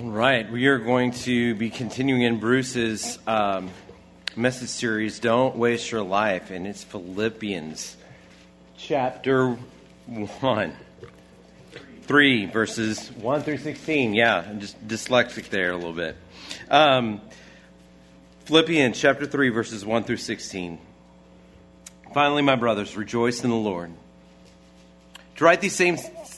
All right, we are going to be continuing in Bruce's um, message series, Don't Waste Your Life, and it's Philippians chapter 1. 3, verses 1 through 16. Yeah, I'm just dyslexic there a little bit. Um, Philippians chapter 3, verses 1 through 16. Finally, my brothers, rejoice in the Lord. To write these same,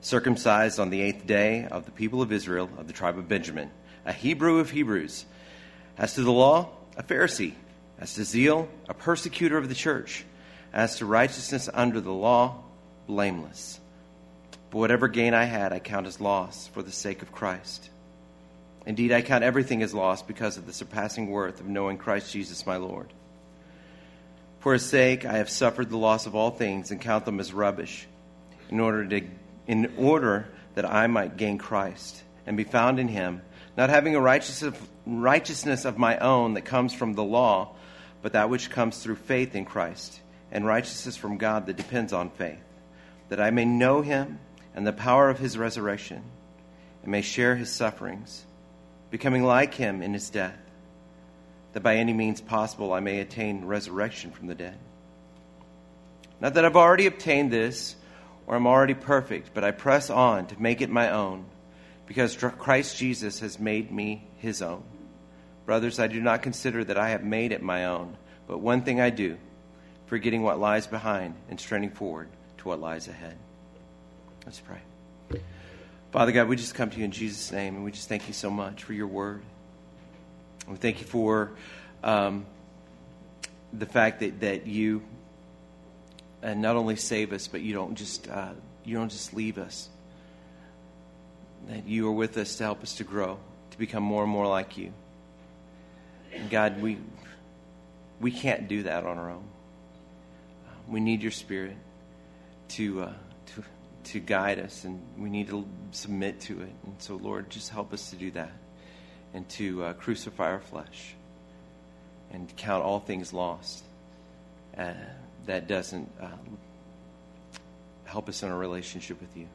circumcised on the eighth day of the people of Israel, of the tribe of Benjamin, a Hebrew of Hebrews. As to the law, a Pharisee. As to zeal, a persecutor of the church. As to righteousness under the law, blameless. But whatever gain I had, I count as loss for the sake of Christ. Indeed, I count everything as loss because of the surpassing worth of knowing Christ Jesus my Lord. For his sake, I have suffered the loss of all things and count them as rubbish in order to in order that I might gain Christ and be found in him, not having a righteousness of my own that comes from the law, but that which comes through faith in Christ, and righteousness from God that depends on faith, that I may know him and the power of his resurrection, and may share his sufferings, becoming like him in his death, that by any means possible I may attain resurrection from the dead. Not that I've already obtained this or I'm already perfect, but I press on to make it my own because Christ Jesus has made me his own. Brothers, I do not consider that I have made it my own, but one thing I do, forgetting what lies behind and straining forward to what lies ahead. Let's pray. Father God, we just come to you in Jesus' name, and we just thank you so much for your word. We thank you for um, the fact that, that you and not only save us, but you don't just uh, you don't just leave us. That you are with us to help us to grow, to become more and more like you. And God, we we can't do that on our own. we need your Spirit to uh, to to guide us, and we need to submit to it. And so, Lord, just help us to do that, and to uh, crucify our flesh, and count all things lost. Uh, that doesn't uh, help us in our relationship with you.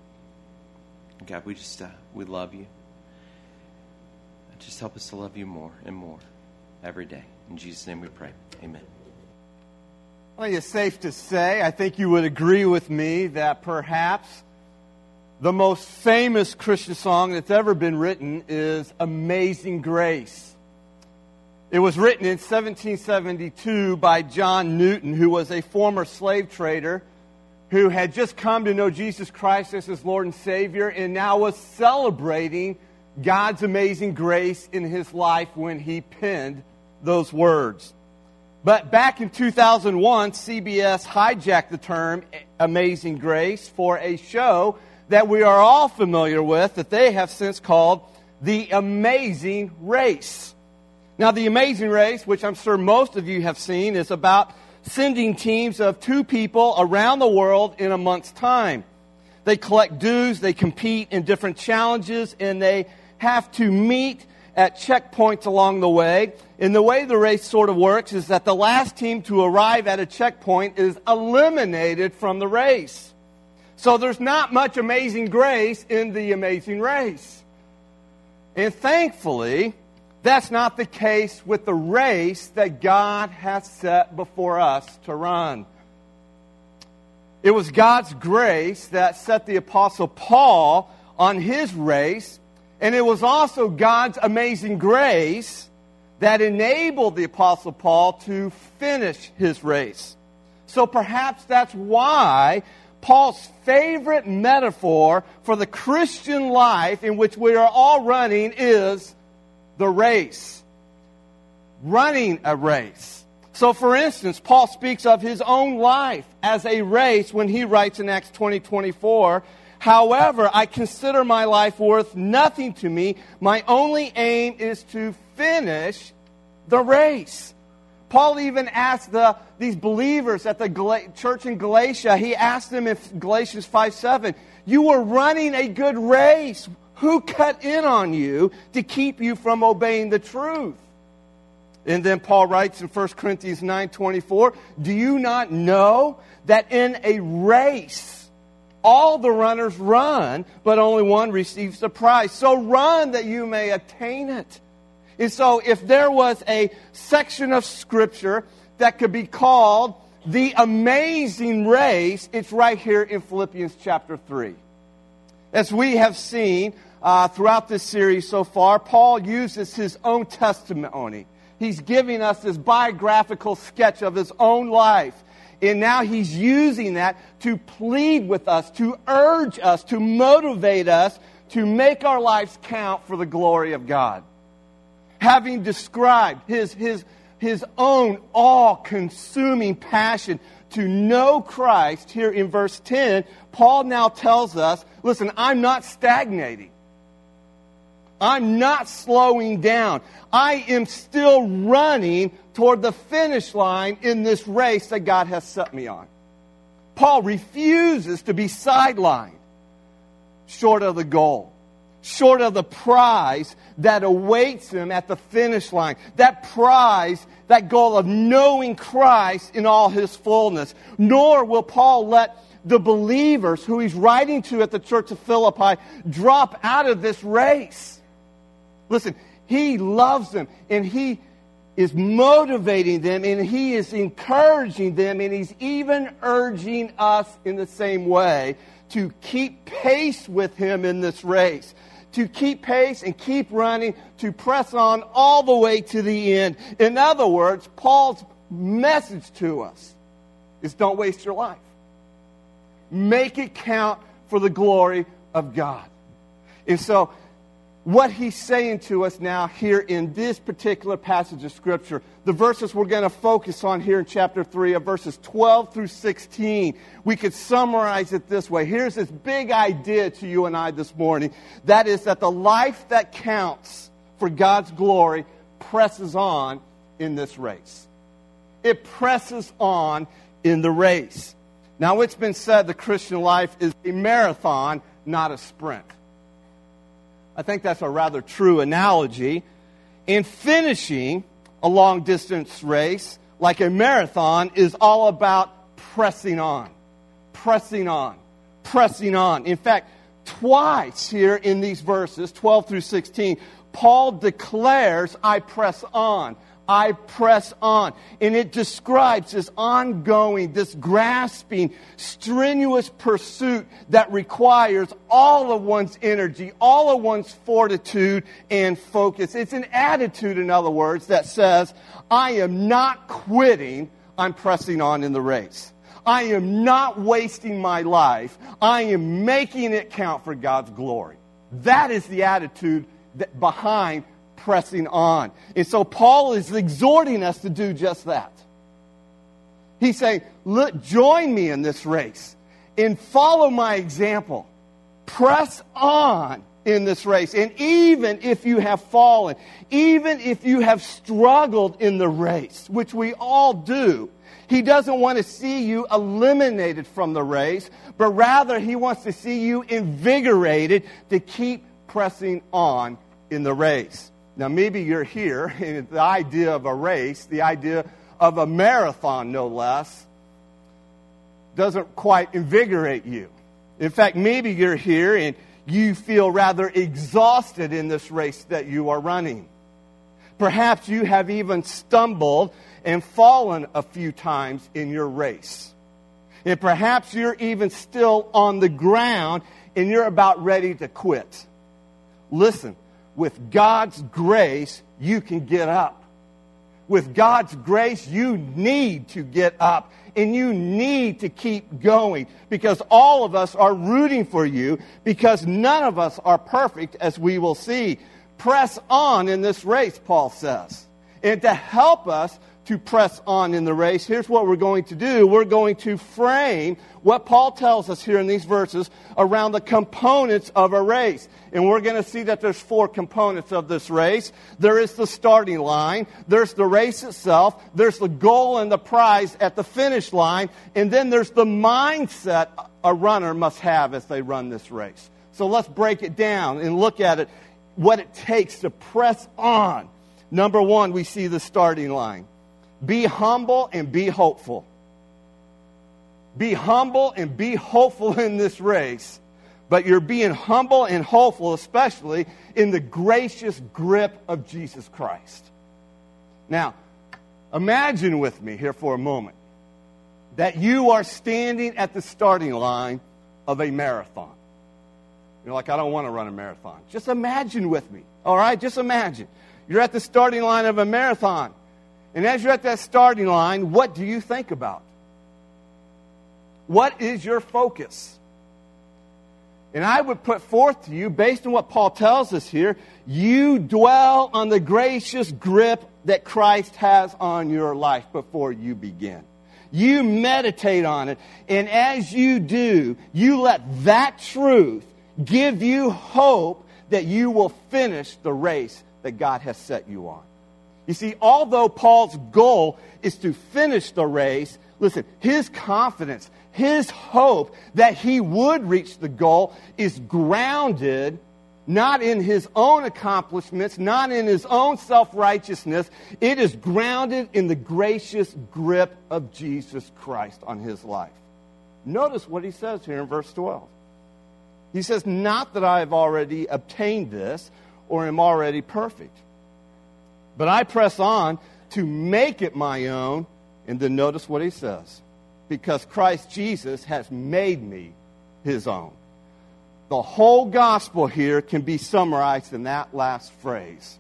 God, we just uh, we love you. Just help us to love you more and more every day. In Jesus' name we pray. Amen. Well, it's safe to say, I think you would agree with me that perhaps the most famous Christian song that's ever been written is Amazing Grace. It was written in 1772 by John Newton, who was a former slave trader who had just come to know Jesus Christ as his Lord and Savior and now was celebrating God's amazing grace in his life when he penned those words. But back in 2001, CBS hijacked the term amazing grace for a show that we are all familiar with that they have since called The Amazing Race. Now, the Amazing Race, which I'm sure most of you have seen, is about sending teams of two people around the world in a month's time. They collect dues, they compete in different challenges, and they have to meet at checkpoints along the way. And the way the race sort of works is that the last team to arrive at a checkpoint is eliminated from the race. So there's not much amazing grace in the amazing race. And thankfully, that's not the case with the race that God has set before us to run. It was God's grace that set the Apostle Paul on his race, and it was also God's amazing grace that enabled the Apostle Paul to finish his race. So perhaps that's why Paul's favorite metaphor for the Christian life in which we are all running is the race. Running a race. So, for instance, Paul speaks of his own life as a race when he writes in Acts 20 24, However, I consider my life worth nothing to me. My only aim is to finish the race. Paul even asked the, these believers at the Gal- church in Galatia, he asked them in Galatians 5 7, You were running a good race. Who cut in on you to keep you from obeying the truth? And then Paul writes in 1 Corinthians 9 24, Do you not know that in a race, all the runners run, but only one receives the prize? So run that you may attain it. And so, if there was a section of Scripture that could be called the amazing race, it's right here in Philippians chapter 3. As we have seen uh, throughout this series so far, Paul uses his own testimony. He's giving us this biographical sketch of his own life. And now he's using that to plead with us, to urge us, to motivate us to make our lives count for the glory of God having described his, his, his own all consuming passion to know Christ here in verse 10, Paul now tells us listen, I'm not stagnating. I'm not slowing down. I am still running toward the finish line in this race that God has set me on. Paul refuses to be sidelined short of the goal short of the prize that awaits him at the finish line. That prize, that goal of knowing Christ in all his fullness. Nor will Paul let the believers who he's writing to at the church of Philippi drop out of this race. Listen, he loves them and he is motivating them and he is encouraging them and he's even urging us in the same way to keep pace with him in this race to keep pace and keep running, to press on all the way to the end. In other words, Paul's message to us is don't waste your life. Make it count for the glory of God. And so, what he's saying to us now here in this particular passage of Scripture, the verses we're going to focus on here in chapter 3 of verses 12 through 16, we could summarize it this way. Here's this big idea to you and I this morning that is, that the life that counts for God's glory presses on in this race. It presses on in the race. Now, it's been said the Christian life is a marathon, not a sprint. I think that's a rather true analogy. In finishing a long distance race, like a marathon, is all about pressing on, pressing on, pressing on. In fact, twice here in these verses, 12 through 16, Paul declares, I press on. I press on. And it describes this ongoing, this grasping, strenuous pursuit that requires all of one's energy, all of one's fortitude and focus. It's an attitude, in other words, that says, I am not quitting, I'm pressing on in the race. I am not wasting my life. I am making it count for God's glory. That is the attitude that, behind pressing on. And so Paul is exhorting us to do just that. He's saying, Look, join me in this race and follow my example. Press on in this race. And even if you have fallen, even if you have struggled in the race, which we all do, he doesn't want to see you eliminated from the race, but rather he wants to see you invigorated to keep pressing on in the race. Now, maybe you're here, and the idea of a race, the idea of a marathon, no less, doesn't quite invigorate you. In fact, maybe you're here and you feel rather exhausted in this race that you are running. Perhaps you have even stumbled and fallen a few times in your race. And perhaps you're even still on the ground and you're about ready to quit. Listen, with God's grace, you can get up. With God's grace, you need to get up and you need to keep going because all of us are rooting for you because none of us are perfect as we will see. Press on in this race, Paul says. And to help us to press on in the race, here's what we're going to do. We're going to frame what Paul tells us here in these verses around the components of a race. And we're going to see that there's four components of this race. There is the starting line, there's the race itself, there's the goal and the prize at the finish line, and then there's the mindset a runner must have as they run this race. So let's break it down and look at it, what it takes to press on. Number one, we see the starting line. Be humble and be hopeful. Be humble and be hopeful in this race, but you're being humble and hopeful, especially in the gracious grip of Jesus Christ. Now, imagine with me here for a moment that you are standing at the starting line of a marathon. You're like, I don't want to run a marathon. Just imagine with me, all right? Just imagine. You're at the starting line of a marathon. And as you're at that starting line, what do you think about? What is your focus? And I would put forth to you, based on what Paul tells us here, you dwell on the gracious grip that Christ has on your life before you begin. You meditate on it, and as you do, you let that truth give you hope that you will finish the race that God has set you on. You see, although Paul's goal is to finish the race, listen, his confidence, his hope that he would reach the goal is grounded not in his own accomplishments, not in his own self righteousness. It is grounded in the gracious grip of Jesus Christ on his life. Notice what he says here in verse 12. He says, Not that I have already obtained this or am already perfect but I press on to make it my own. And then notice what he says because Christ Jesus has made me his own. The whole gospel here can be summarized in that last phrase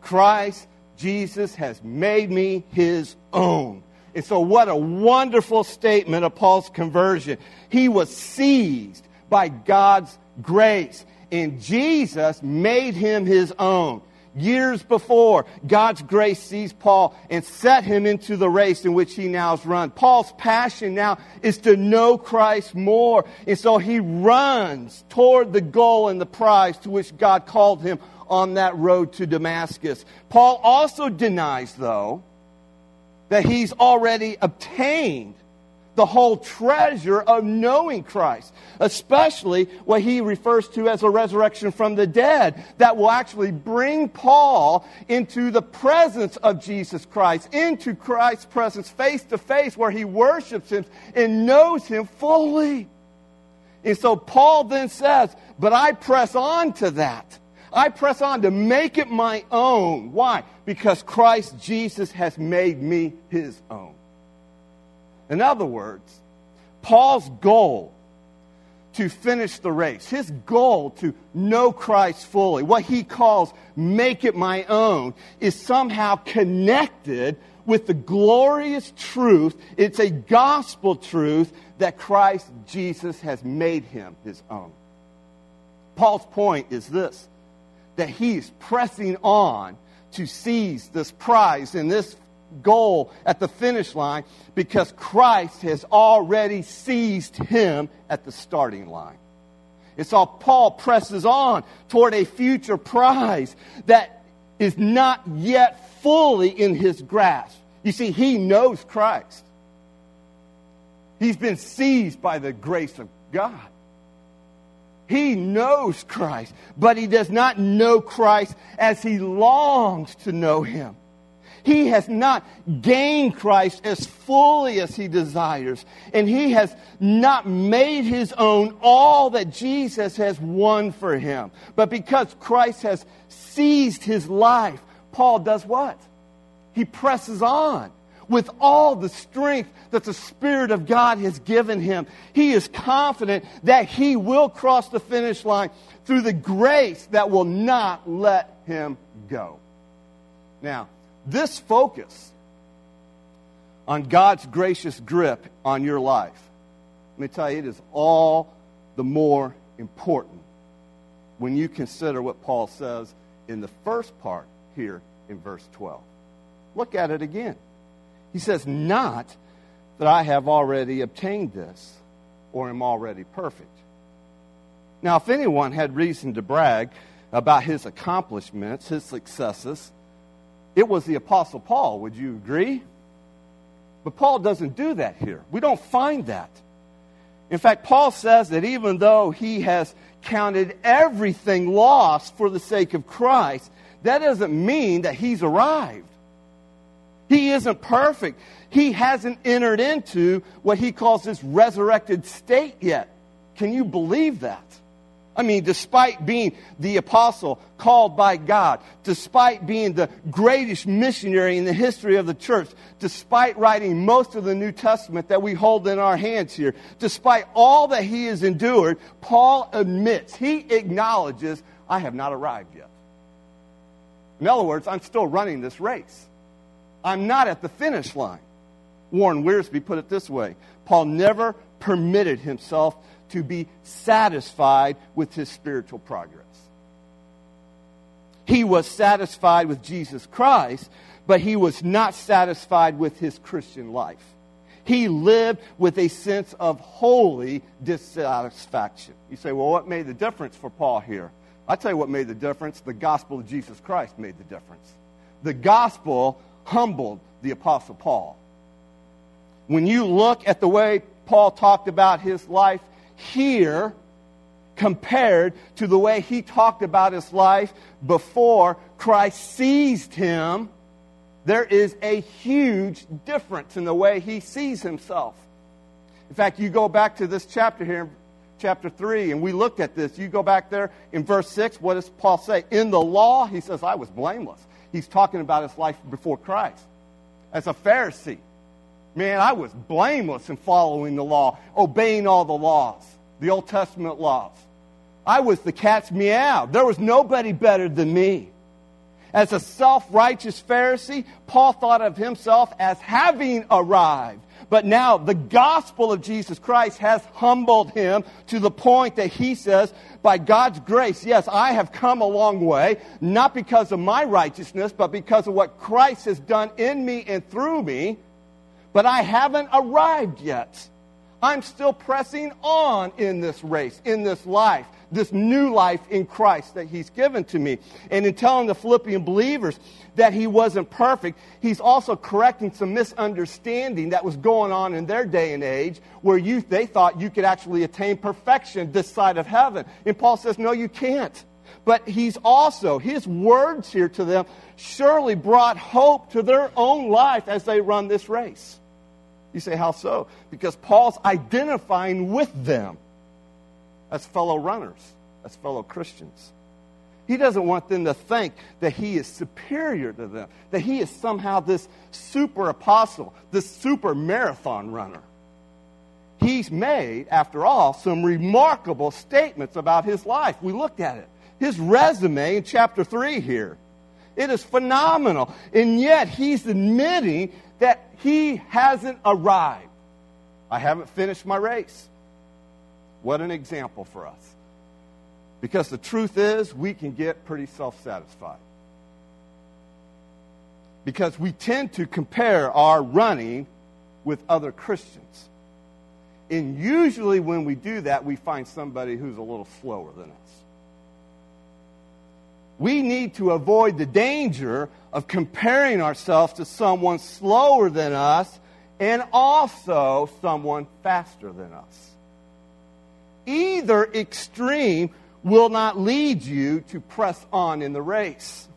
Christ Jesus has made me his own. And so, what a wonderful statement of Paul's conversion. He was seized by God's grace, and Jesus made him his own. Years before, God's grace seized Paul and set him into the race in which he now has run. Paul's passion now is to know Christ more. And so he runs toward the goal and the prize to which God called him on that road to Damascus. Paul also denies, though, that he's already obtained the whole treasure of knowing Christ, especially what he refers to as a resurrection from the dead that will actually bring Paul into the presence of Jesus Christ, into Christ's presence face to face where he worships him and knows him fully. And so Paul then says, But I press on to that. I press on to make it my own. Why? Because Christ Jesus has made me his own. In other words, Paul's goal to finish the race, his goal to know Christ fully, what he calls make it my own, is somehow connected with the glorious truth. It's a gospel truth that Christ Jesus has made him his own. Paul's point is this that he's pressing on to seize this prize in this goal at the finish line because Christ has already seized him at the starting line. It's all Paul presses on toward a future prize that is not yet fully in his grasp. You see, he knows Christ. He's been seized by the grace of God. He knows Christ, but he does not know Christ as he longs to know him. He has not gained Christ as fully as he desires. And he has not made his own all that Jesus has won for him. But because Christ has seized his life, Paul does what? He presses on with all the strength that the Spirit of God has given him. He is confident that he will cross the finish line through the grace that will not let him go. Now, this focus on God's gracious grip on your life, let me tell you, it is all the more important when you consider what Paul says in the first part here in verse 12. Look at it again. He says, Not that I have already obtained this or am already perfect. Now, if anyone had reason to brag about his accomplishments, his successes, it was the Apostle Paul. Would you agree? But Paul doesn't do that here. We don't find that. In fact, Paul says that even though he has counted everything lost for the sake of Christ, that doesn't mean that he's arrived. He isn't perfect. He hasn't entered into what he calls this resurrected state yet. Can you believe that? I mean, despite being the apostle called by God, despite being the greatest missionary in the history of the church, despite writing most of the New Testament that we hold in our hands here, despite all that he has endured, Paul admits, he acknowledges, I have not arrived yet. In other words, I'm still running this race. I'm not at the finish line. Warren Wiersbe put it this way Paul never permitted himself to be satisfied with his spiritual progress. He was satisfied with Jesus Christ, but he was not satisfied with his Christian life. He lived with a sense of holy dissatisfaction. You say, well, what made the difference for Paul here? I tell you what made the difference. The gospel of Jesus Christ made the difference. The gospel humbled the Apostle Paul. When you look at the way Paul talked about his life here compared to the way he talked about his life before Christ seized him, there is a huge difference in the way he sees himself. In fact, you go back to this chapter here, chapter 3, and we looked at this. You go back there in verse 6, what does Paul say? In the law, he says, I was blameless. He's talking about his life before Christ. As a Pharisee, Man, I was blameless in following the law, obeying all the laws, the Old Testament laws. I was the cat's meow. There was nobody better than me. As a self righteous Pharisee, Paul thought of himself as having arrived. But now the gospel of Jesus Christ has humbled him to the point that he says, by God's grace, yes, I have come a long way, not because of my righteousness, but because of what Christ has done in me and through me but I haven't arrived yet. I'm still pressing on in this race, in this life, this new life in Christ that He's given to me. And in telling the Philippian believers that He wasn't perfect, He's also correcting some misunderstanding that was going on in their day and age where you, they thought you could actually attain perfection this side of heaven. And Paul says, no, you can't. But he's also, his words here to them surely brought hope to their own life as they run this race. You say, how so? Because Paul's identifying with them as fellow runners, as fellow Christians. He doesn't want them to think that he is superior to them, that he is somehow this super apostle, this super marathon runner. He's made, after all, some remarkable statements about his life. We looked at it. His resume in chapter 3 here. It is phenomenal. And yet, he's admitting that he hasn't arrived. I haven't finished my race. What an example for us. Because the truth is, we can get pretty self satisfied. Because we tend to compare our running with other Christians. And usually, when we do that, we find somebody who's a little slower than us. We need to avoid the danger of comparing ourselves to someone slower than us and also someone faster than us. Either extreme will not lead you to press on in the race.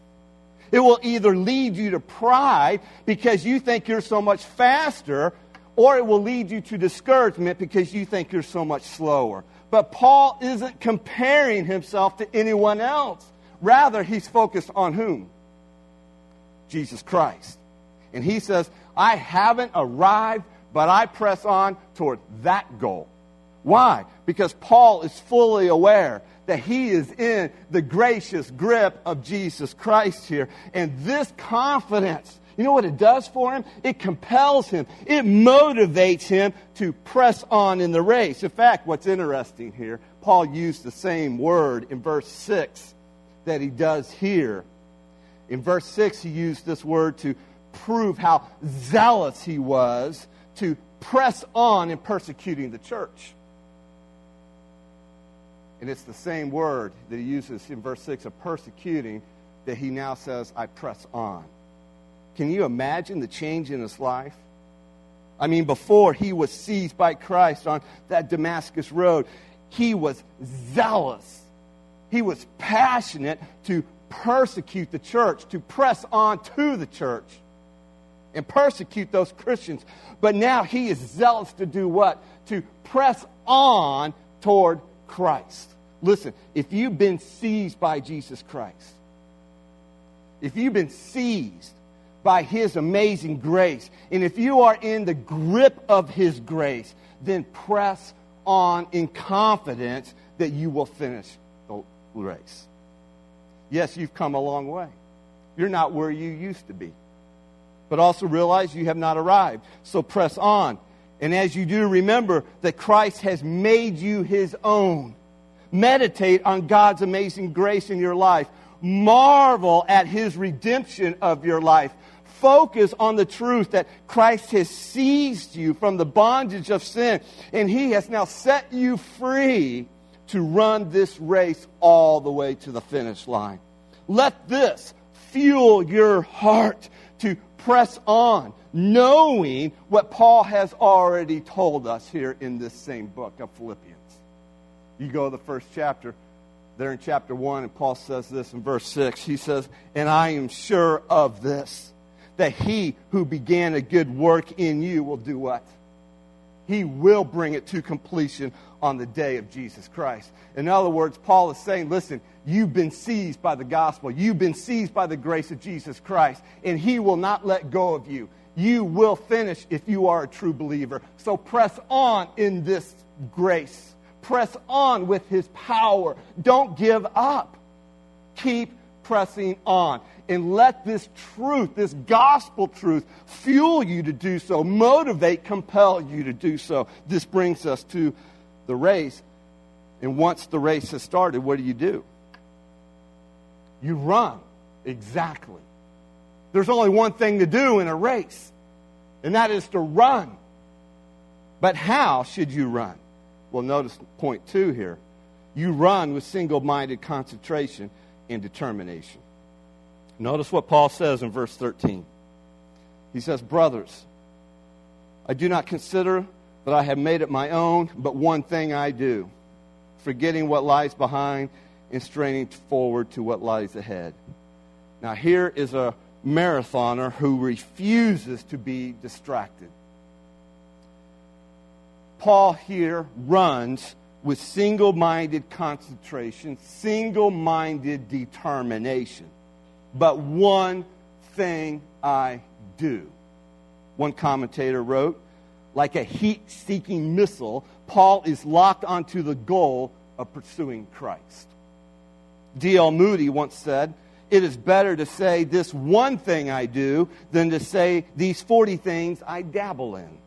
It will either lead you to pride because you think you're so much faster, or it will lead you to discouragement because you think you're so much slower. But Paul isn't comparing himself to anyone else. Rather, he's focused on whom? Jesus Christ. And he says, I haven't arrived, but I press on toward that goal. Why? Because Paul is fully aware that he is in the gracious grip of Jesus Christ here. And this confidence, you know what it does for him? It compels him, it motivates him to press on in the race. In fact, what's interesting here, Paul used the same word in verse 6 that he does here in verse 6, he used this word to prove how zealous he was to press on in persecuting the church. And it's the same word that he uses in verse 6 of persecuting that he now says, I press on. Can you imagine the change in his life? I mean, before he was seized by Christ on that Damascus road, he was zealous. He was passionate to persecute the church, to press on to the church and persecute those Christians. But now he is zealous to do what? To press on toward Christ. Listen, if you've been seized by Jesus Christ, if you've been seized by his amazing grace, and if you are in the grip of his grace, then press on in confidence that you will finish the race. Yes, you've come a long way. You're not where you used to be. But also realize you have not arrived. So press on. And as you do, remember that Christ has made you his own. Meditate on God's amazing grace in your life. Marvel at his redemption of your life. Focus on the truth that Christ has seized you from the bondage of sin and he has now set you free to run this race all the way to the finish line. Let this fuel your heart to press on, knowing what Paul has already told us here in this same book of Philippians. You go to the first chapter, there in chapter 1, and Paul says this in verse 6. He says, And I am sure of this, that he who began a good work in you will do what? He will bring it to completion on the day of Jesus Christ. In other words, Paul is saying, listen, you've been seized by the gospel. You've been seized by the grace of Jesus Christ, and he will not let go of you. You will finish if you are a true believer. So press on in this grace. Press on with his power. Don't give up. Keep pressing on. And let this truth, this gospel truth, fuel you to do so, motivate, compel you to do so. This brings us to the race. And once the race has started, what do you do? You run. Exactly. There's only one thing to do in a race, and that is to run. But how should you run? Well, notice point two here. You run with single minded concentration and determination. Notice what Paul says in verse 13. He says, Brothers, I do not consider that I have made it my own, but one thing I do, forgetting what lies behind and straining forward to what lies ahead. Now, here is a marathoner who refuses to be distracted. Paul here runs with single minded concentration, single minded determination. But one thing I do. One commentator wrote, like a heat seeking missile, Paul is locked onto the goal of pursuing Christ. D.L. Moody once said, It is better to say this one thing I do than to say these 40 things I dabble in.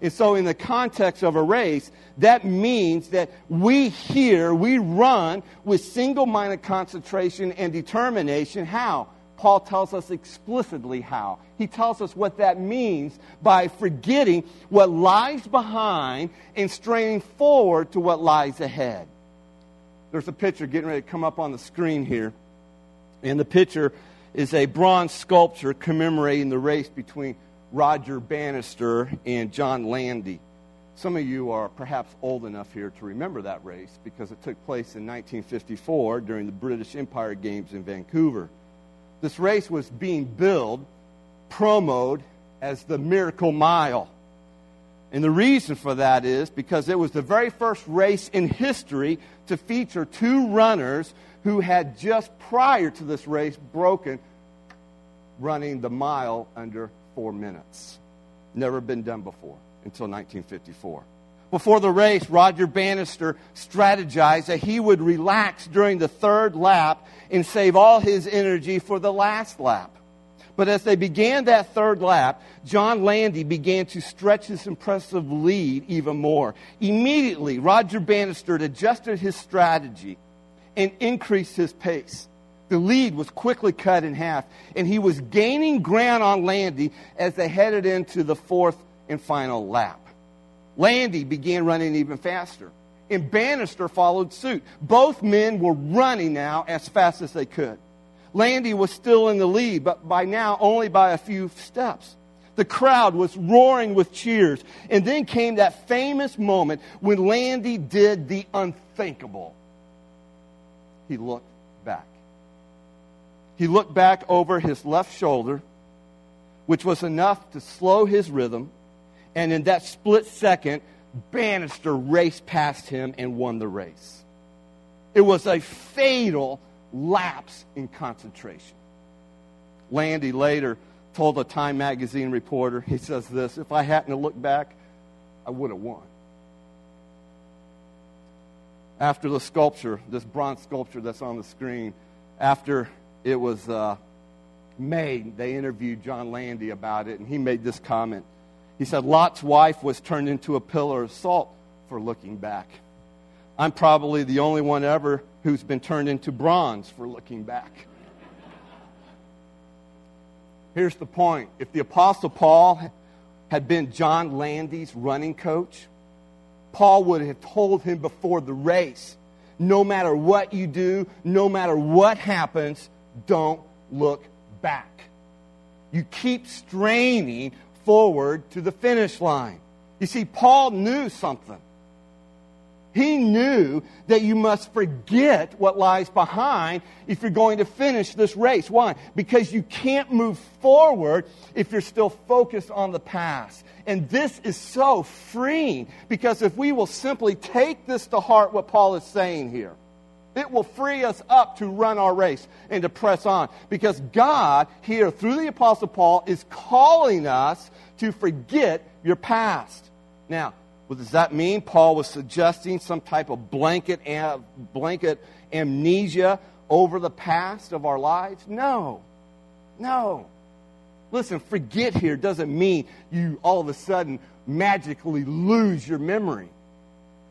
And so, in the context of a race, that means that we here, we run with single minded concentration and determination. How? Paul tells us explicitly how. He tells us what that means by forgetting what lies behind and straining forward to what lies ahead. There's a picture getting ready to come up on the screen here. And the picture is a bronze sculpture commemorating the race between Roger Bannister and John Landy. Some of you are perhaps old enough here to remember that race because it took place in 1954 during the British Empire Games in Vancouver. This race was being billed, promoted as the Miracle Mile. And the reason for that is because it was the very first race in history to feature two runners who had just prior to this race broken running the mile under four minutes. Never been done before until 1954. Before the race, Roger Bannister strategized that he would relax during the third lap and save all his energy for the last lap. But as they began that third lap, John Landy began to stretch his impressive lead even more. Immediately, Roger Bannister adjusted his strategy and increased his pace. The lead was quickly cut in half, and he was gaining ground on Landy as they headed into the fourth and final lap. Landy began running even faster, and Bannister followed suit. Both men were running now as fast as they could. Landy was still in the lead, but by now only by a few steps. The crowd was roaring with cheers. And then came that famous moment when Landy did the unthinkable. He looked back. He looked back over his left shoulder, which was enough to slow his rhythm. And in that split second, Bannister raced past him and won the race. It was a fatal lapse in concentration. Landy later told a Time magazine reporter, he says this if I hadn't looked back, I would have won. After the sculpture, this bronze sculpture that's on the screen, after it was uh, made, they interviewed John Landy about it, and he made this comment. He said, Lot's wife was turned into a pillar of salt for looking back. I'm probably the only one ever who's been turned into bronze for looking back. Here's the point if the Apostle Paul had been John Landy's running coach, Paul would have told him before the race no matter what you do, no matter what happens, don't look back. You keep straining forward to the finish line. You see, Paul knew something. He knew that you must forget what lies behind if you're going to finish this race. Why? Because you can't move forward if you're still focused on the past. And this is so freeing because if we will simply take this to heart, what Paul is saying here, it will free us up to run our race and to press on. Because God, here through the Apostle Paul, is calling us to forget your past. Now, what does that mean? Paul was suggesting some type of blanket, blanket amnesia over the past of our lives? No. No. Listen, forget here doesn't mean you all of a sudden magically lose your memory.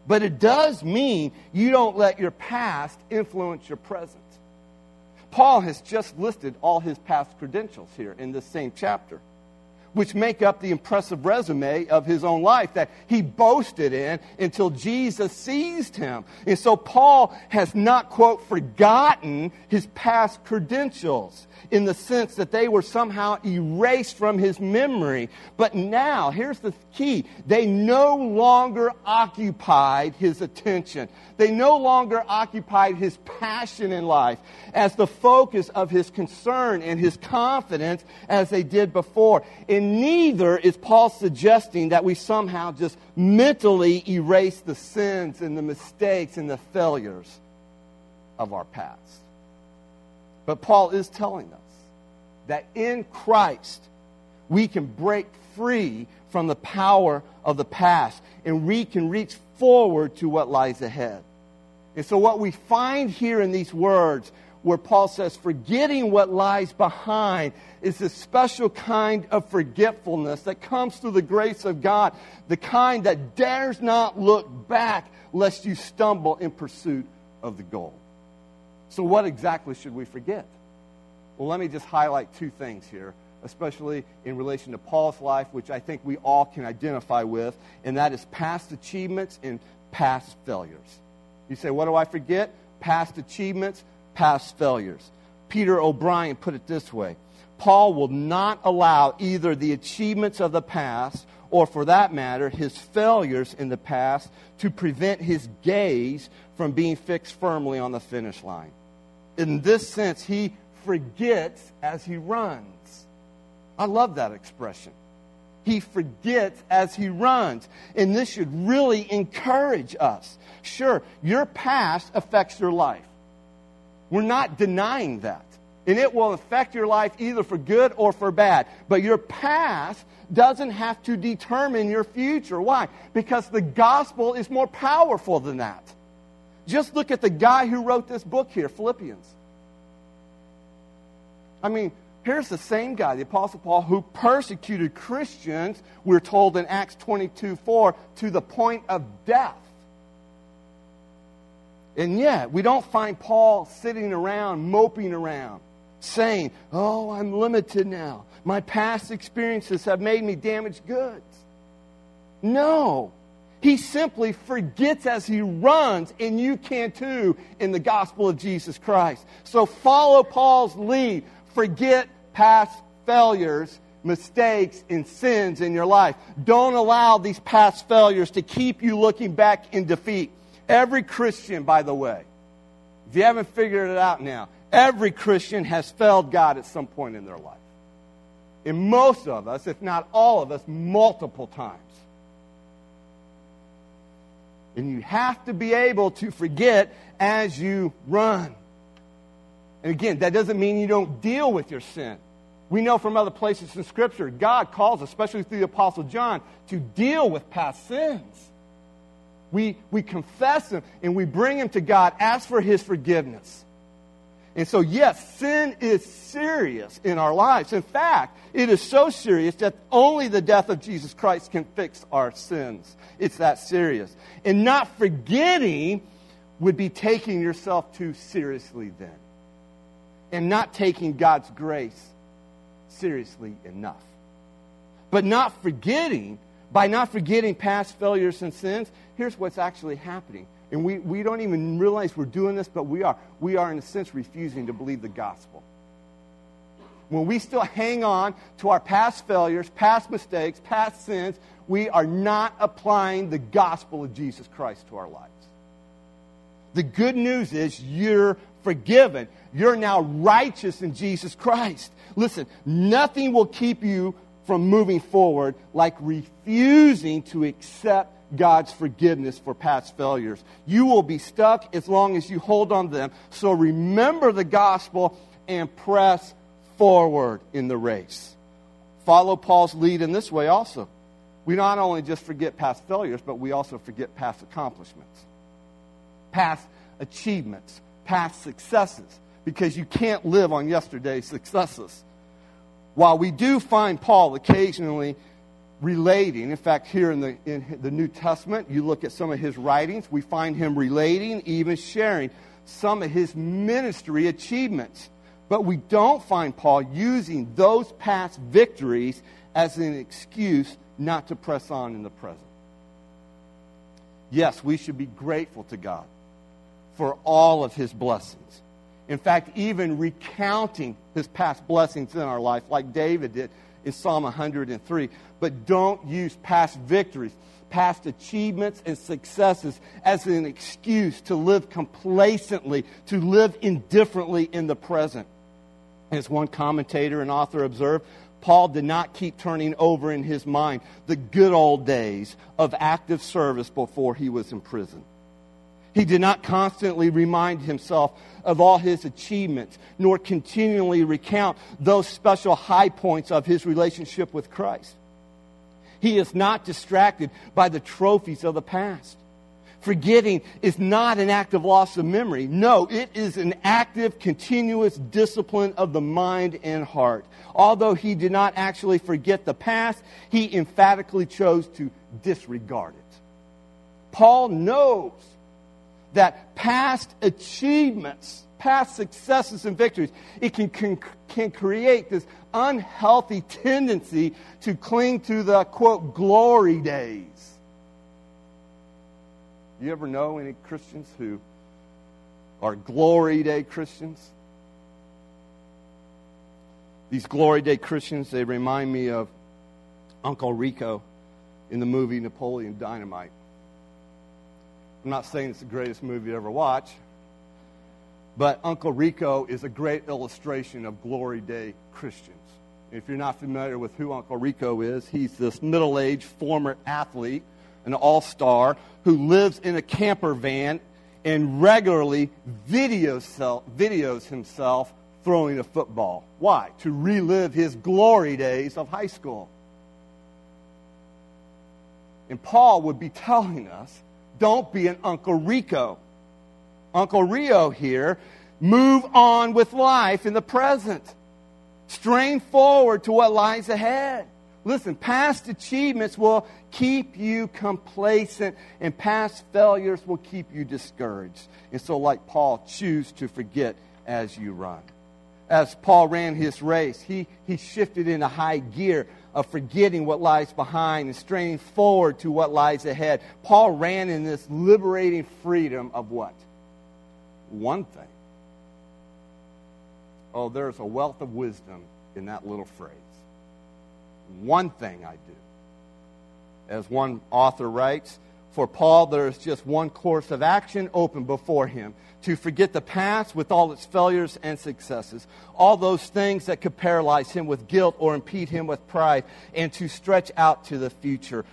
But it does mean you don't let your past influence your present. Paul has just listed all his past credentials here in this same chapter which make up the impressive resume of his own life that he boasted in until Jesus seized him. And so Paul has not, quote, forgotten his past credentials in the sense that they were somehow erased from his memory. But now, here's the key they no longer occupied his attention. They no longer occupied his passion in life as the focus of his concern and his confidence as they did before. And neither is Paul suggesting that we somehow just mentally erase the sins and the mistakes and the failures of our past. But Paul is telling us that in Christ we can break free from the power of the past and we can reach forward to what lies ahead. And so, what we find here in these words, where Paul says, forgetting what lies behind, is a special kind of forgetfulness that comes through the grace of God, the kind that dares not look back lest you stumble in pursuit of the goal. So, what exactly should we forget? Well, let me just highlight two things here, especially in relation to Paul's life, which I think we all can identify with, and that is past achievements and past failures. You say, what do I forget? Past achievements, past failures. Peter O'Brien put it this way Paul will not allow either the achievements of the past or, for that matter, his failures in the past to prevent his gaze from being fixed firmly on the finish line. In this sense, he forgets as he runs. I love that expression he forgets as he runs. And this should really encourage us. Sure, your past affects your life. We're not denying that. And it will affect your life either for good or for bad. But your past doesn't have to determine your future. Why? Because the gospel is more powerful than that. Just look at the guy who wrote this book here, Philippians. I mean, Here's the same guy, the Apostle Paul, who persecuted Christians, we're told in Acts 22 4, to the point of death. And yet, we don't find Paul sitting around, moping around, saying, Oh, I'm limited now. My past experiences have made me damaged goods. No. He simply forgets as he runs, and you can too in the gospel of Jesus Christ. So follow Paul's lead. Forget past failures, mistakes, and sins in your life. Don't allow these past failures to keep you looking back in defeat. Every Christian, by the way, if you haven't figured it out now, every Christian has failed God at some point in their life. And most of us, if not all of us, multiple times. And you have to be able to forget as you run. And again, that doesn't mean you don't deal with your sin. We know from other places in Scripture, God calls, especially through the Apostle John, to deal with past sins. We, we confess them and we bring them to God, ask for His forgiveness. And so, yes, sin is serious in our lives. In fact, it is so serious that only the death of Jesus Christ can fix our sins. It's that serious. And not forgetting would be taking yourself too seriously then. And not taking God's grace seriously enough. But not forgetting, by not forgetting past failures and sins, here's what's actually happening. And we, we don't even realize we're doing this, but we are. We are, in a sense, refusing to believe the gospel. When we still hang on to our past failures, past mistakes, past sins, we are not applying the gospel of Jesus Christ to our lives. The good news is you're forgiven. You're now righteous in Jesus Christ. Listen, nothing will keep you from moving forward like refusing to accept God's forgiveness for past failures. You will be stuck as long as you hold on to them. So remember the gospel and press forward in the race. Follow Paul's lead in this way also. We not only just forget past failures, but we also forget past accomplishments, past achievements, past successes, because you can't live on yesterday's successes. While we do find Paul occasionally relating. In fact, here in the, in the New Testament, you look at some of his writings, we find him relating, even sharing some of his ministry achievements. But we don't find Paul using those past victories as an excuse not to press on in the present. Yes, we should be grateful to God for all of his blessings. In fact, even recounting his past blessings in our life, like David did, in Psalm 103. But don't use past victories, past achievements, and successes as an excuse to live complacently, to live indifferently in the present. As one commentator and author observed, Paul did not keep turning over in his mind the good old days of active service before he was in prison. He did not constantly remind himself of all his achievements, nor continually recount those special high points of his relationship with Christ. He is not distracted by the trophies of the past. Forgetting is not an act of loss of memory. No, it is an active, continuous discipline of the mind and heart. Although he did not actually forget the past, he emphatically chose to disregard it. Paul knows that past achievements, past successes and victories, it can, can, can create this unhealthy tendency to cling to the, quote, glory days. You ever know any Christians who are glory day Christians? These glory day Christians, they remind me of Uncle Rico in the movie Napoleon Dynamite. I'm not saying it's the greatest movie you ever watch, but Uncle Rico is a great illustration of glory day Christians. If you're not familiar with who Uncle Rico is, he's this middle aged former athlete, an all star, who lives in a camper van and regularly videos, videos himself throwing a football. Why? To relive his glory days of high school. And Paul would be telling us don't be an Uncle Rico. Uncle Rico here. Move on with life in the present. Strain forward to what lies ahead. Listen, past achievements will keep you complacent, and past failures will keep you discouraged. And so, like Paul, choose to forget as you run. As Paul ran his race, he, he shifted into high gear of forgetting what lies behind and straining forward to what lies ahead. Paul ran in this liberating freedom of what? One thing. Oh, there's a wealth of wisdom in that little phrase. One thing I do. As one author writes, for Paul, there is just one course of action open before him to forget the past with all its failures and successes, all those things that could paralyze him with guilt or impede him with pride, and to stretch out to the future.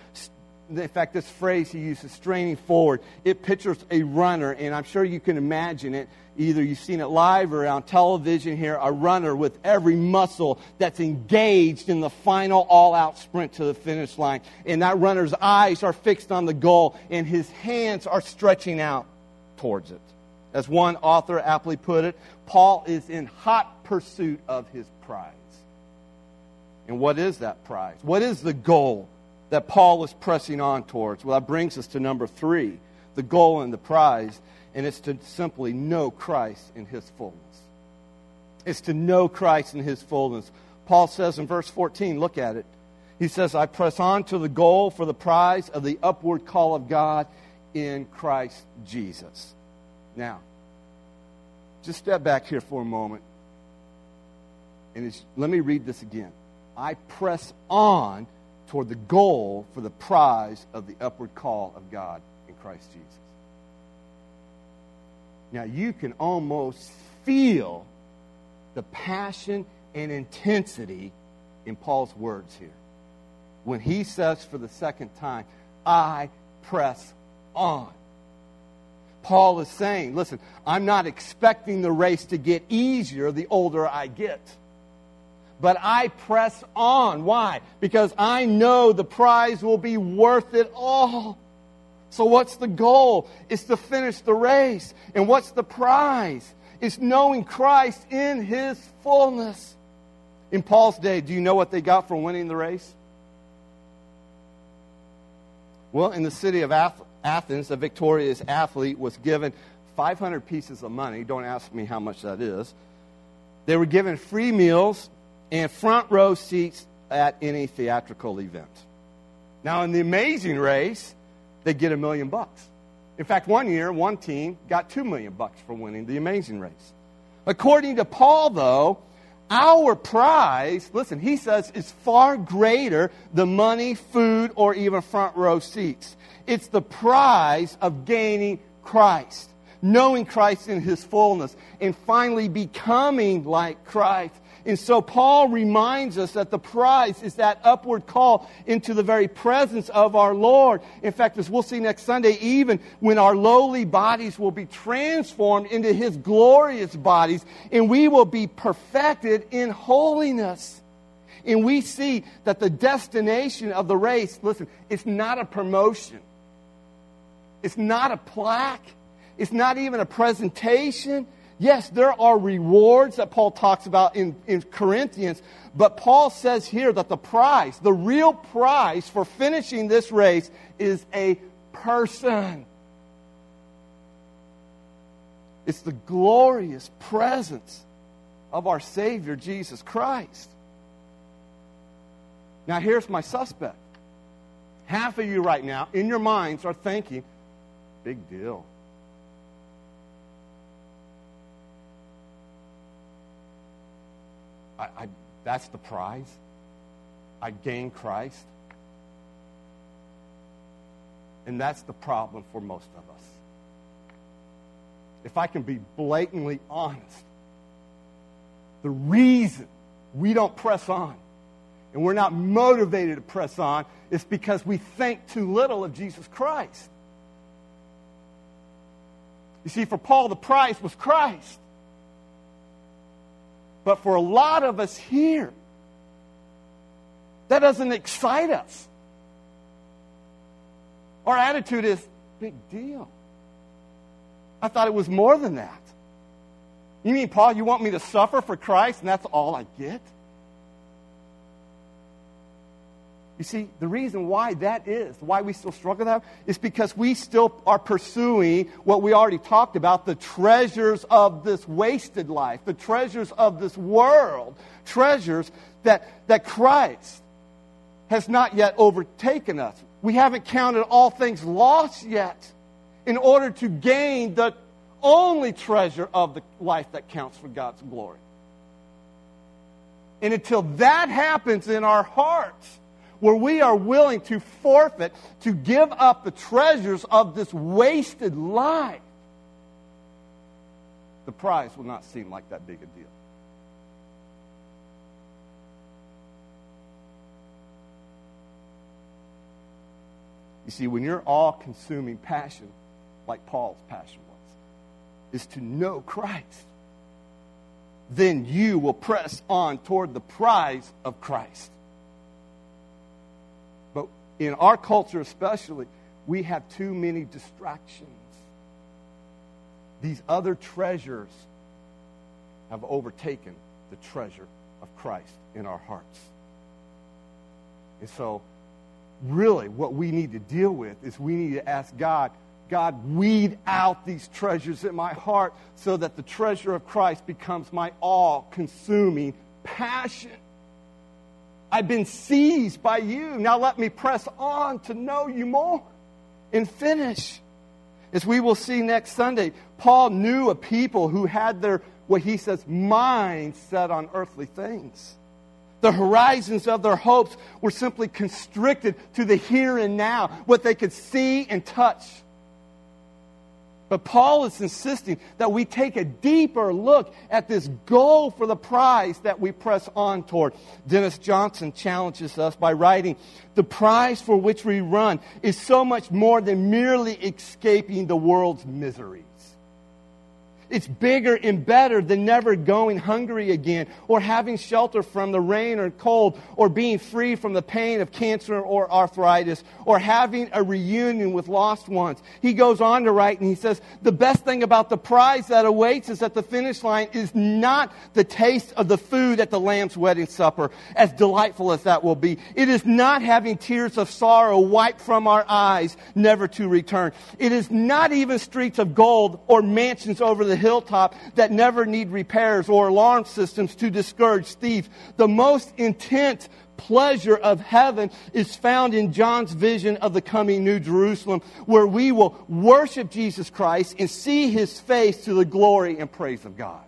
In fact, this phrase he uses, straining forward, it pictures a runner, and I'm sure you can imagine it. Either you've seen it live or on television here, a runner with every muscle that's engaged in the final all out sprint to the finish line. And that runner's eyes are fixed on the goal, and his hands are stretching out towards it. As one author aptly put it, Paul is in hot pursuit of his prize. And what is that prize? What is the goal that Paul is pressing on towards? Well, that brings us to number three the goal and the prize, and it's to simply know Christ in his fullness. It's to know Christ in his fullness. Paul says in verse 14, look at it. He says, I press on to the goal for the prize of the upward call of God in Christ Jesus. Now, just step back here for a moment. And let me read this again. I press on toward the goal for the prize of the upward call of God in Christ Jesus. Now, you can almost feel the passion and intensity in Paul's words here. When he says for the second time, I press on. Paul is saying, listen, I'm not expecting the race to get easier the older I get. But I press on. Why? Because I know the prize will be worth it all. So, what's the goal? It's to finish the race. And what's the prize? It's knowing Christ in his fullness. In Paul's day, do you know what they got for winning the race? Well, in the city of Athens, Athens, a victorious athlete, was given 500 pieces of money. Don't ask me how much that is. They were given free meals and front row seats at any theatrical event. Now, in the amazing race, they get a million bucks. In fact, one year, one team got two million bucks for winning the amazing race. According to Paul, though, our prize, listen, he says, is far greater than money, food, or even front row seats. It's the prize of gaining Christ, knowing Christ in his fullness, and finally becoming like Christ. And so Paul reminds us that the prize is that upward call into the very presence of our Lord. In fact, as we'll see next Sunday, even when our lowly bodies will be transformed into his glorious bodies, and we will be perfected in holiness. And we see that the destination of the race, listen, it's not a promotion. It's not a plaque. It's not even a presentation. Yes, there are rewards that Paul talks about in, in Corinthians, but Paul says here that the prize, the real prize for finishing this race, is a person. It's the glorious presence of our Savior, Jesus Christ. Now, here's my suspect. Half of you right now, in your minds, are thinking, Big deal. I, I, that's the prize. I gain Christ. And that's the problem for most of us. If I can be blatantly honest, the reason we don't press on and we're not motivated to press on is because we think too little of Jesus Christ. You see, for Paul, the prize was Christ. But for a lot of us here, that doesn't excite us. Our attitude is, big deal. I thought it was more than that. You mean, Paul, you want me to suffer for Christ and that's all I get? You see, the reason why that is, why we still struggle that, is because we still are pursuing what we already talked about the treasures of this wasted life, the treasures of this world, treasures that, that Christ has not yet overtaken us. We haven't counted all things lost yet in order to gain the only treasure of the life that counts for God's glory. And until that happens in our hearts, where we are willing to forfeit, to give up the treasures of this wasted life, the prize will not seem like that big a deal. You see, when your all consuming passion, like Paul's passion was, is to know Christ, then you will press on toward the prize of Christ in our culture especially, we have too many distractions. These other treasures have overtaken the treasure of Christ in our hearts. And so, really, what we need to deal with is we need to ask God, God, weed out these treasures in my heart so that the treasure of Christ becomes my all consuming passion. I've been seized by you. Now let me press on to know you more and finish. As we will see next Sunday, Paul knew a people who had their, what he says, mind set on earthly things. The horizons of their hopes were simply constricted to the here and now, what they could see and touch. But Paul is insisting that we take a deeper look at this goal for the prize that we press on toward. Dennis Johnson challenges us by writing, The prize for which we run is so much more than merely escaping the world's misery. It's bigger and better than never going hungry again, or having shelter from the rain or cold, or being free from the pain of cancer or arthritis, or having a reunion with lost ones. He goes on to write and he says, The best thing about the prize that awaits us at the finish line is not the taste of the food at the Lamb's wedding supper, as delightful as that will be. It is not having tears of sorrow wiped from our eyes, never to return. It is not even streets of gold or mansions over the the hilltop that never need repairs or alarm systems to discourage thieves. The most intense pleasure of heaven is found in John's vision of the coming New Jerusalem, where we will worship Jesus Christ and see his face to the glory and praise of God.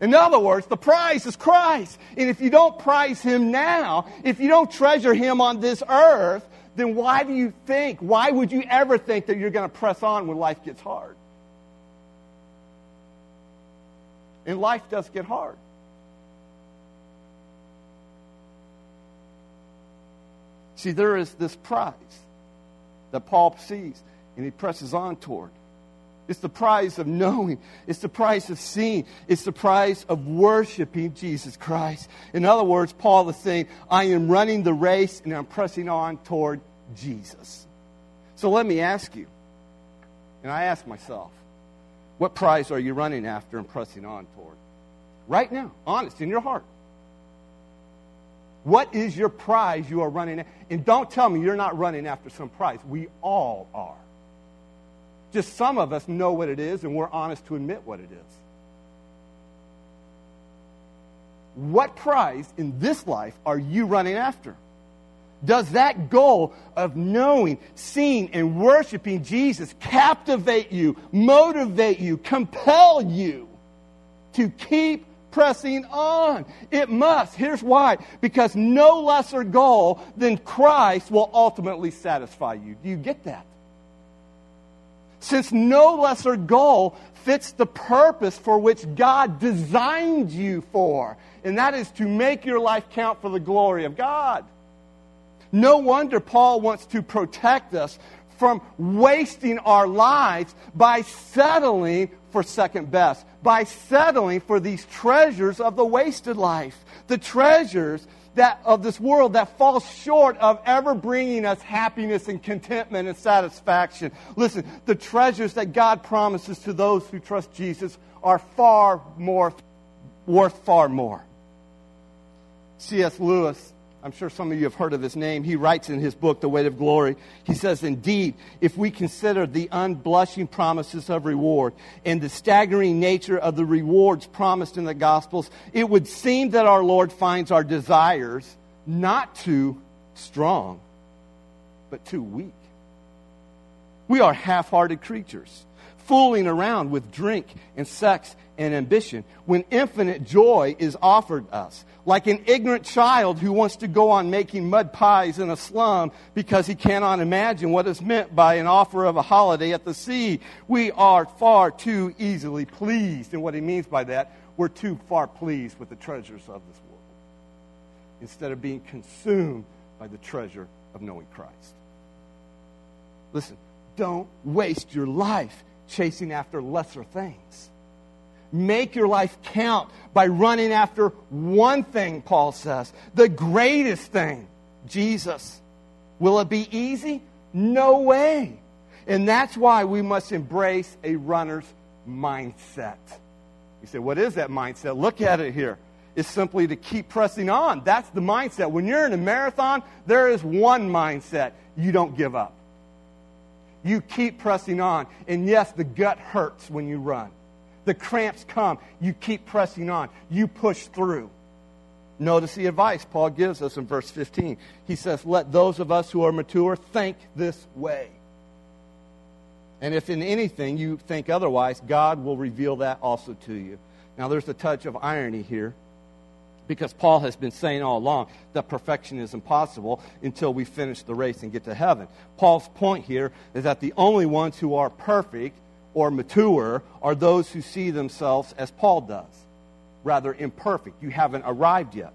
In other words, the prize is Christ. And if you don't prize him now, if you don't treasure him on this earth, then why do you think, why would you ever think that you're going to press on when life gets hard? And life does get hard. See, there is this prize that Paul sees and he presses on toward. It's the prize of knowing. It's the prize of seeing. It's the prize of worshiping Jesus Christ. In other words, Paul is saying, I am running the race and I'm pressing on toward Jesus. So let me ask you, and I ask myself, what prize are you running after and pressing on toward? Right now, honest, in your heart. What is your prize you are running at? And don't tell me you're not running after some prize. We all are. Just some of us know what it is and we're honest to admit what it is. What prize in this life are you running after? Does that goal of knowing, seeing, and worshiping Jesus captivate you, motivate you, compel you to keep pressing on? It must. Here's why. Because no lesser goal than Christ will ultimately satisfy you. Do you get that? Since no lesser goal fits the purpose for which God designed you for, and that is to make your life count for the glory of God. No wonder Paul wants to protect us from wasting our lives by settling for second best, by settling for these treasures of the wasted life, the treasures that of this world that fall short of ever bringing us happiness and contentment and satisfaction. Listen, the treasures that God promises to those who trust Jesus are far more worth far more. C.S. Lewis I'm sure some of you have heard of his name. He writes in his book, The Weight of Glory, he says, Indeed, if we consider the unblushing promises of reward and the staggering nature of the rewards promised in the Gospels, it would seem that our Lord finds our desires not too strong, but too weak. We are half hearted creatures, fooling around with drink and sex and ambition when infinite joy is offered us. Like an ignorant child who wants to go on making mud pies in a slum because he cannot imagine what is meant by an offer of a holiday at the sea. We are far too easily pleased. And what he means by that, we're too far pleased with the treasures of this world instead of being consumed by the treasure of knowing Christ. Listen, don't waste your life chasing after lesser things. Make your life count by running after one thing, Paul says, the greatest thing Jesus. Will it be easy? No way. And that's why we must embrace a runner's mindset. You say, what is that mindset? Look at it here. It's simply to keep pressing on. That's the mindset. When you're in a marathon, there is one mindset you don't give up. You keep pressing on. And yes, the gut hurts when you run. The cramps come. You keep pressing on. You push through. Notice the advice Paul gives us in verse 15. He says, Let those of us who are mature think this way. And if in anything you think otherwise, God will reveal that also to you. Now, there's a touch of irony here because Paul has been saying all along that perfection is impossible until we finish the race and get to heaven. Paul's point here is that the only ones who are perfect or mature are those who see themselves as Paul does, rather imperfect. You haven't arrived yet.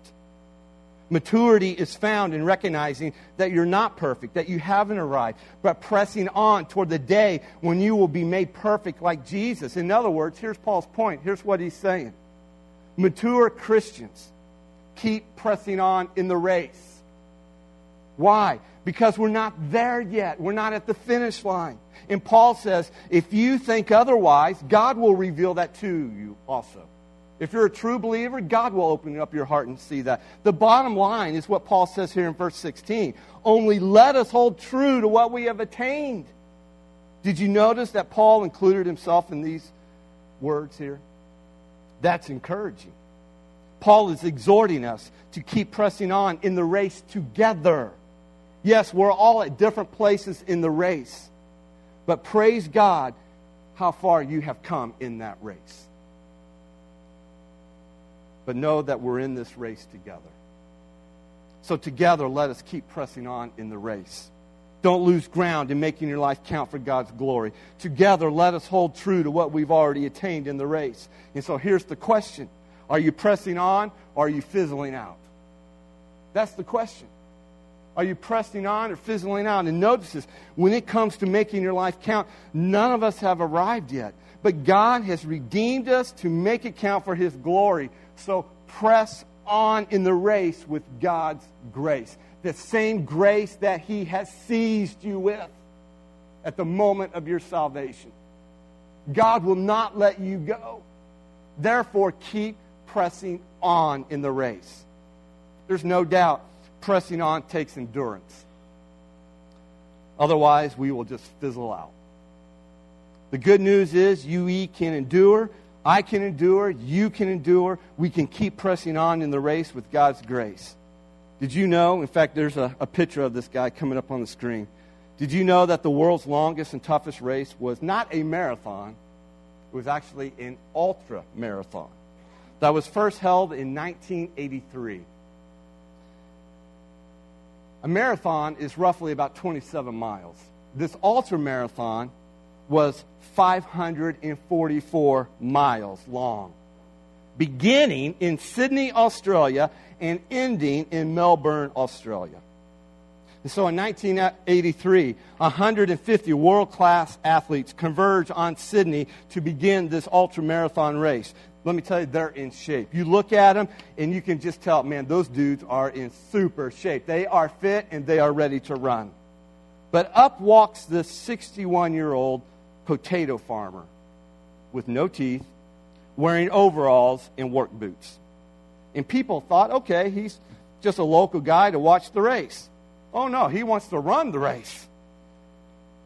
Maturity is found in recognizing that you're not perfect, that you haven't arrived, but pressing on toward the day when you will be made perfect like Jesus. In other words, here's Paul's point. Here's what he's saying Mature Christians keep pressing on in the race. Why? Because we're not there yet. We're not at the finish line. And Paul says, if you think otherwise, God will reveal that to you also. If you're a true believer, God will open up your heart and see that. The bottom line is what Paul says here in verse 16. Only let us hold true to what we have attained. Did you notice that Paul included himself in these words here? That's encouraging. Paul is exhorting us to keep pressing on in the race together. Yes, we're all at different places in the race. But praise God how far you have come in that race. But know that we're in this race together. So, together, let us keep pressing on in the race. Don't lose ground in making your life count for God's glory. Together, let us hold true to what we've already attained in the race. And so, here's the question Are you pressing on or are you fizzling out? That's the question. Are you pressing on or fizzling out? And notice this when it comes to making your life count, none of us have arrived yet. But God has redeemed us to make it count for His glory. So press on in the race with God's grace. The same grace that He has seized you with at the moment of your salvation. God will not let you go. Therefore, keep pressing on in the race. There's no doubt pressing on takes endurance. Otherwise, we will just fizzle out. The good news is you can endure, I can endure, you can endure. We can keep pressing on in the race with God's grace. Did you know? In fact, there's a, a picture of this guy coming up on the screen. Did you know that the world's longest and toughest race was not a marathon? It was actually an ultra marathon that was first held in 1983. A marathon is roughly about 27 miles. This ultra marathon was 544 miles long, beginning in Sydney, Australia, and ending in Melbourne, Australia. And so in 1983, 150 world class athletes converged on Sydney to begin this ultra marathon race let me tell you, they're in shape. You look at them and you can just tell, man, those dudes are in super shape. They are fit and they are ready to run. But up walks this 61 year old potato farmer with no teeth, wearing overalls and work boots. And people thought, okay, he's just a local guy to watch the race. Oh no, he wants to run the race.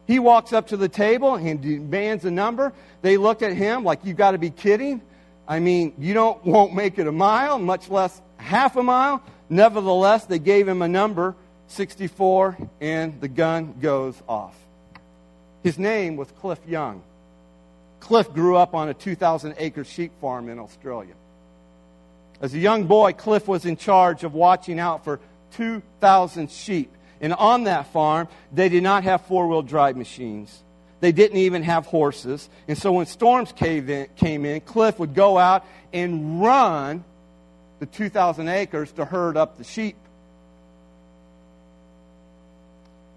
He walks up to the table and demands a number. They look at him like, You've got to be kidding. I mean, you don't won't make it a mile, much less half a mile. Nevertheless, they gave him a number, 64, and the gun goes off. His name was Cliff Young. Cliff grew up on a 2,000 acre sheep farm in Australia. As a young boy, Cliff was in charge of watching out for 2,000 sheep. And on that farm, they did not have four wheel drive machines. They didn't even have horses. And so when storms came in, came in, Cliff would go out and run the 2,000 acres to herd up the sheep.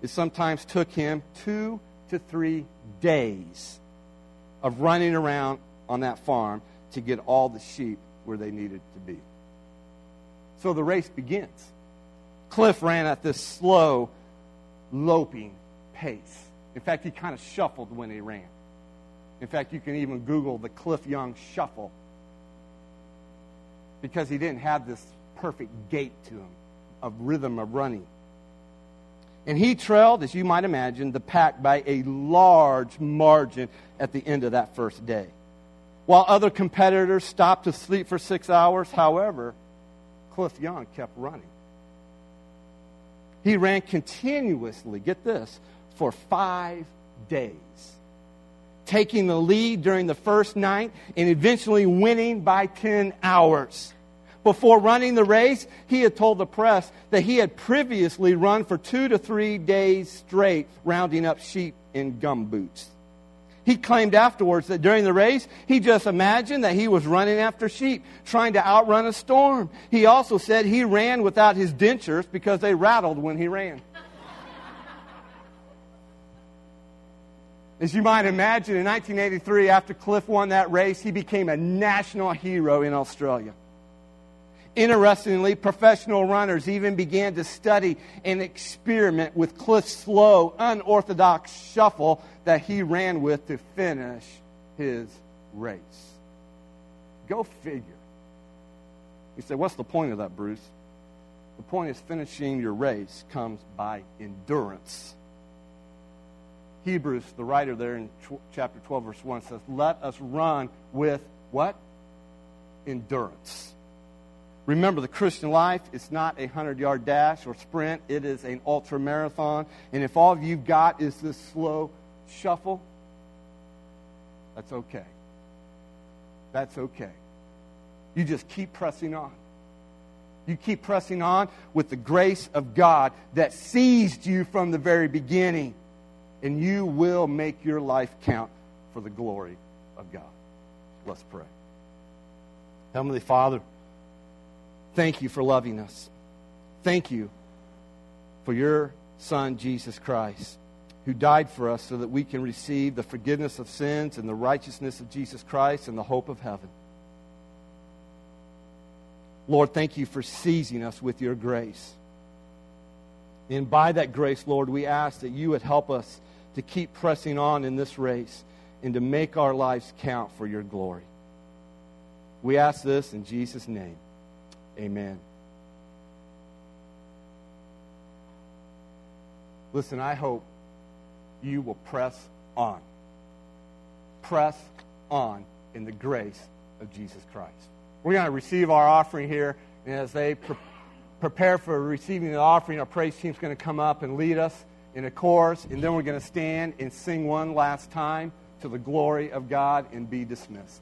It sometimes took him two to three days of running around on that farm to get all the sheep where they needed to be. So the race begins. Cliff ran at this slow, loping pace. In fact, he kind of shuffled when he ran. In fact, you can even Google the Cliff Young shuffle because he didn't have this perfect gait to him of rhythm of running. And he trailed, as you might imagine, the pack by a large margin at the end of that first day. While other competitors stopped to sleep for six hours, however, Cliff Young kept running. He ran continuously, get this, for five days, taking the lead during the first night and eventually winning by 10 hours. Before running the race, he had told the press that he had previously run for two to three days straight, rounding up sheep in gum boots. He claimed afterwards that during the race, he just imagined that he was running after sheep, trying to outrun a storm. He also said he ran without his dentures because they rattled when he ran. As you might imagine, in 1983, after Cliff won that race, he became a national hero in Australia. Interestingly, professional runners even began to study and experiment with Cliff's slow, unorthodox shuffle that he ran with to finish his race. Go figure. You say, What's the point of that, Bruce? The point is finishing your race comes by endurance. Hebrews, the writer there in chapter 12, verse 1 says, Let us run with what? Endurance. Remember, the Christian life is not a 100 yard dash or sprint, it is an ultra marathon. And if all you've got is this slow shuffle, that's okay. That's okay. You just keep pressing on. You keep pressing on with the grace of God that seized you from the very beginning, and you will make your life count for the glory of God. Let's pray. Heavenly Father, Thank you for loving us. Thank you for your Son, Jesus Christ, who died for us so that we can receive the forgiveness of sins and the righteousness of Jesus Christ and the hope of heaven. Lord, thank you for seizing us with your grace. And by that grace, Lord, we ask that you would help us to keep pressing on in this race and to make our lives count for your glory. We ask this in Jesus' name. Amen. Listen, I hope you will press on. Press on in the grace of Jesus Christ. We're going to receive our offering here, and as they pre- prepare for receiving the offering, our praise team's going to come up and lead us in a chorus, and then we're going to stand and sing one last time to the glory of God and be dismissed.